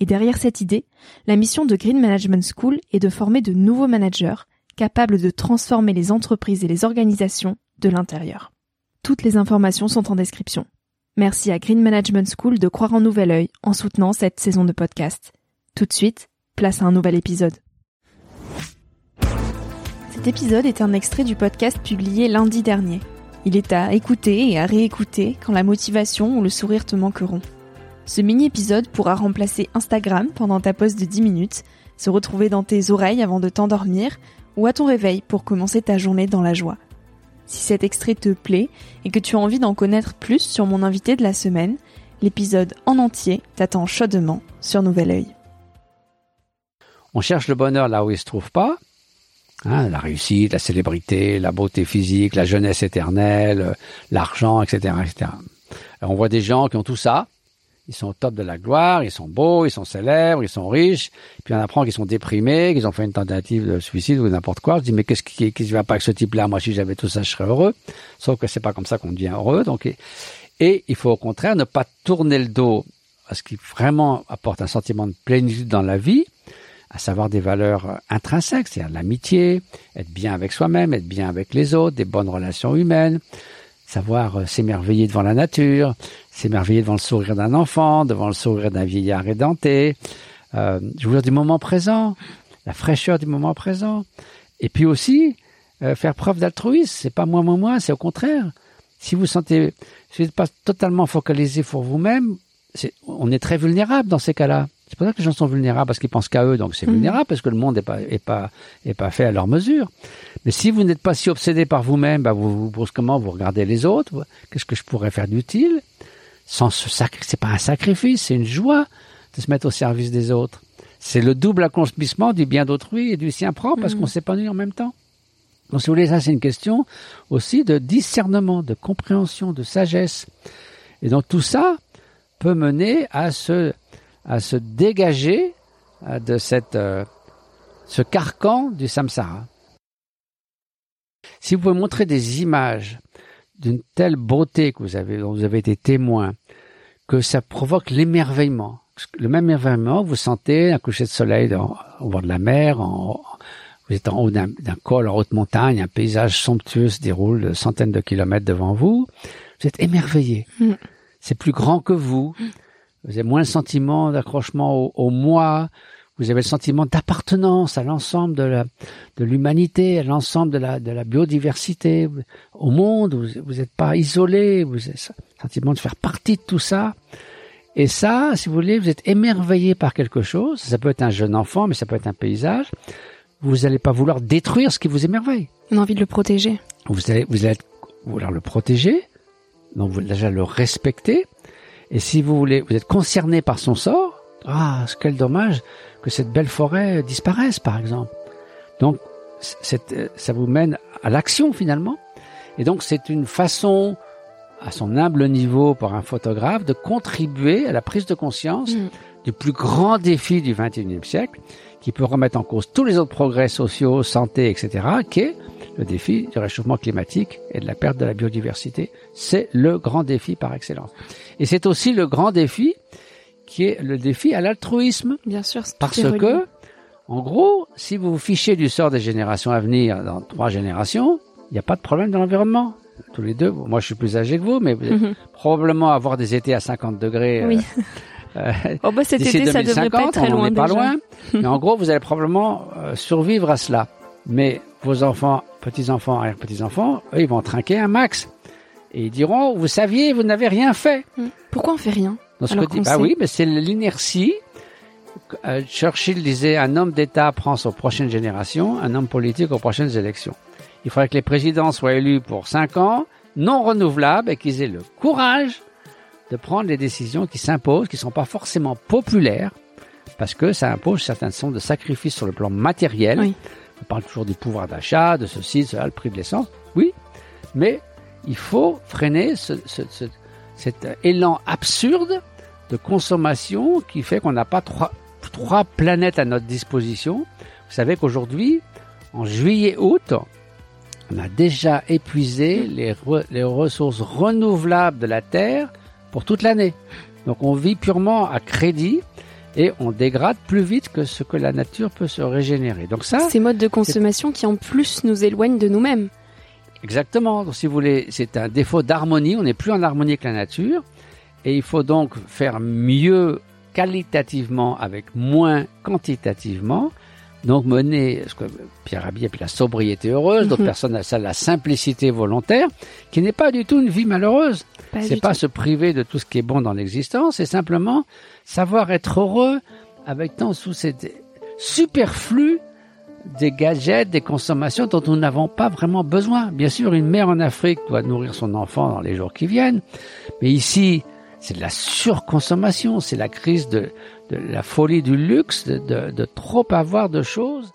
et derrière cette idée, la mission de Green Management School est de former de nouveaux managers capables de transformer les entreprises et les organisations de l'intérieur. Toutes les informations sont en description. Merci à Green Management School de croire en nouvel œil en soutenant cette saison de podcast. Tout de suite, place à un nouvel épisode. Cet épisode est un extrait du podcast publié lundi dernier. Il est à écouter et à réécouter quand la motivation ou le sourire te manqueront. Ce mini-épisode pourra remplacer Instagram pendant ta pause de 10 minutes, se retrouver dans tes oreilles avant de t'endormir ou à ton réveil pour commencer ta journée dans la joie. Si cet extrait te plaît et que tu as envie d'en connaître plus sur mon invité de la semaine, l'épisode en entier t'attend chaudement sur Nouvel Oeil. On cherche le bonheur là où il se trouve pas. Hein, la réussite, la célébrité, la beauté physique, la jeunesse éternelle, l'argent, etc., etc. on voit des gens qui ont tout ça, ils sont au top de la gloire, ils sont beaux, ils sont célèbres, ils sont riches. Puis on apprend qu'ils sont déprimés, qu'ils ont fait une tentative de suicide ou n'importe quoi. Je dis mais qu'est-ce qui, qui va pas avec ce type-là? Moi, si j'avais tout ça, je serais heureux. Sauf que c'est pas comme ça qu'on devient heureux. Donc et, il faut au contraire ne pas tourner le dos à ce qui vraiment apporte un sentiment de plénitude dans la vie, à savoir des valeurs intrinsèques, c'est-à-dire l'amitié, être bien avec soi-même, être bien avec les autres, des bonnes relations humaines, savoir euh, s'émerveiller devant la nature, s'émerveiller devant le sourire d'un enfant, devant le sourire d'un vieillard édenté, euh, jouir du moment présent, la fraîcheur du moment présent, et puis aussi euh, faire preuve d'altruisme. C'est pas moi, moi, moi, c'est au contraire. Si vous sentez, si vous n'êtes pas totalement focalisé pour vous-même, on est très vulnérable dans ces cas-là. C'est pour ça que les gens sont vulnérables parce qu'ils pensent qu'à eux, donc c'est mmh. vulnérable parce que le monde n'est pas est pas est pas fait à leur mesure. Mais si vous n'êtes pas si obsédé par vous-même, bah vous, vous comment vous regardez les autres. Qu'est-ce que je pourrais faire d'utile? Sans ce c'est pas un sacrifice, c'est une joie de se mettre au service des autres. C'est le double accomplissement du bien d'autrui et du sien propre parce mmh. qu'on s'épanouit en même temps. Donc si vous voulez, ça c'est une question aussi de discernement, de compréhension, de sagesse. Et donc tout ça peut mener à se à se dégager euh, de cette, euh, ce carcan du samsara. Si vous pouvez montrer des images d'une telle beauté que vous avez, dont vous avez été témoin, que ça provoque l'émerveillement. Le même émerveillement, vous sentez un coucher de soleil au bord de la mer, en, vous êtes en haut d'un col en haute montagne, un paysage somptueux se déroule de centaines de kilomètres devant vous. Vous êtes émerveillé. Mm. C'est plus grand que vous. Mm. Vous avez moins le sentiment d'accrochement au, moi. Vous avez le sentiment d'appartenance à l'ensemble de la, de l'humanité, à l'ensemble de la, de la biodiversité, au monde. Vous n'êtes pas isolé. Vous avez le sentiment de faire partie de tout ça. Et ça, si vous voulez, vous êtes émerveillé par quelque chose. Ça peut être un jeune enfant, mais ça peut être un paysage. Vous n'allez pas vouloir détruire ce qui vous émerveille. On a envie de le protéger. Vous allez, vous allez vouloir le protéger. Donc, vous déjà le respecter. Et si vous voulez, vous êtes concerné par son sort, ah, quel dommage que cette belle forêt disparaisse, par exemple. Donc, euh, ça vous mène à l'action finalement. Et donc, c'est une façon, à son humble niveau, pour un photographe, de contribuer à la prise de conscience mm. Du plus grand défi du XXIe siècle, qui peut remettre en cause tous les autres progrès sociaux, santé, etc., qui est le défi du réchauffement climatique et de la perte de la biodiversité. C'est le grand défi par excellence. Et c'est aussi le grand défi qui est le défi à l'altruisme. Bien sûr. Parce que, en gros, si vous vous fichez du sort des générations à venir dans trois générations, il n'y a pas de problème dans l'environnement. Tous les deux, moi je suis plus âgé que vous, mais vous allez mhm. probablement avoir des étés à 50 degrés. Oui. Euh, oh bah cet été, ça devrait pas être très on loin. pas loin. mais en gros, vous allez probablement euh, survivre à cela. Mais vos enfants, petits-enfants, arrière-petits-enfants, eux, ils vont trinquer un max. Et ils diront, vous saviez, vous n'avez rien fait. Mm. Pourquoi on fait rien Dans ce que dit, bah oui, mais c'est l'inertie. Euh, Churchill disait, un homme d'État prend aux prochaines générations, un homme politique aux prochaines élections. Il faudrait que les présidents soient élus pour cinq ans, non renouvelables, et qu'ils aient le courage de prendre les décisions qui s'imposent, qui ne sont pas forcément populaires, parce que ça impose certaines sortes de sacrifices sur le plan matériel. Oui. On parle toujours du pouvoir d'achat, de ceci, de cela, le prix de l'essence. Oui, mais il faut freiner ce, ce, ce, cet élan absurde de consommation qui fait qu'on n'a pas trois, trois planètes à notre disposition. Vous savez qu'aujourd'hui, en juillet-août, on a déjà épuisé les, re, les ressources renouvelables de la Terre pour toute l'année. Donc on vit purement à crédit et on dégrade plus vite que ce que la nature peut se régénérer. Donc ça, ces modes de consommation qui en plus nous éloignent de nous-mêmes. Exactement. Donc si vous voulez, c'est un défaut d'harmonie. On n'est plus en harmonie avec la nature et il faut donc faire mieux qualitativement avec moins quantitativement. Donc mener ce que Pierre Rabhi appelle la sobriété heureuse, d'autres Mhm. personnes appellent ça la simplicité volontaire, qui n'est pas du tout une vie malheureuse. C'est pas tout. se priver de tout ce qui est bon dans l'existence, c'est simplement savoir être heureux avec tant sous cet superflu des gadgets, des consommations dont nous n'avons pas vraiment besoin. Bien sûr, une mère en Afrique doit nourrir son enfant dans les jours qui viennent, mais ici, c'est de la surconsommation, c'est la crise de, la folie du luxe, de trop avoir de choses.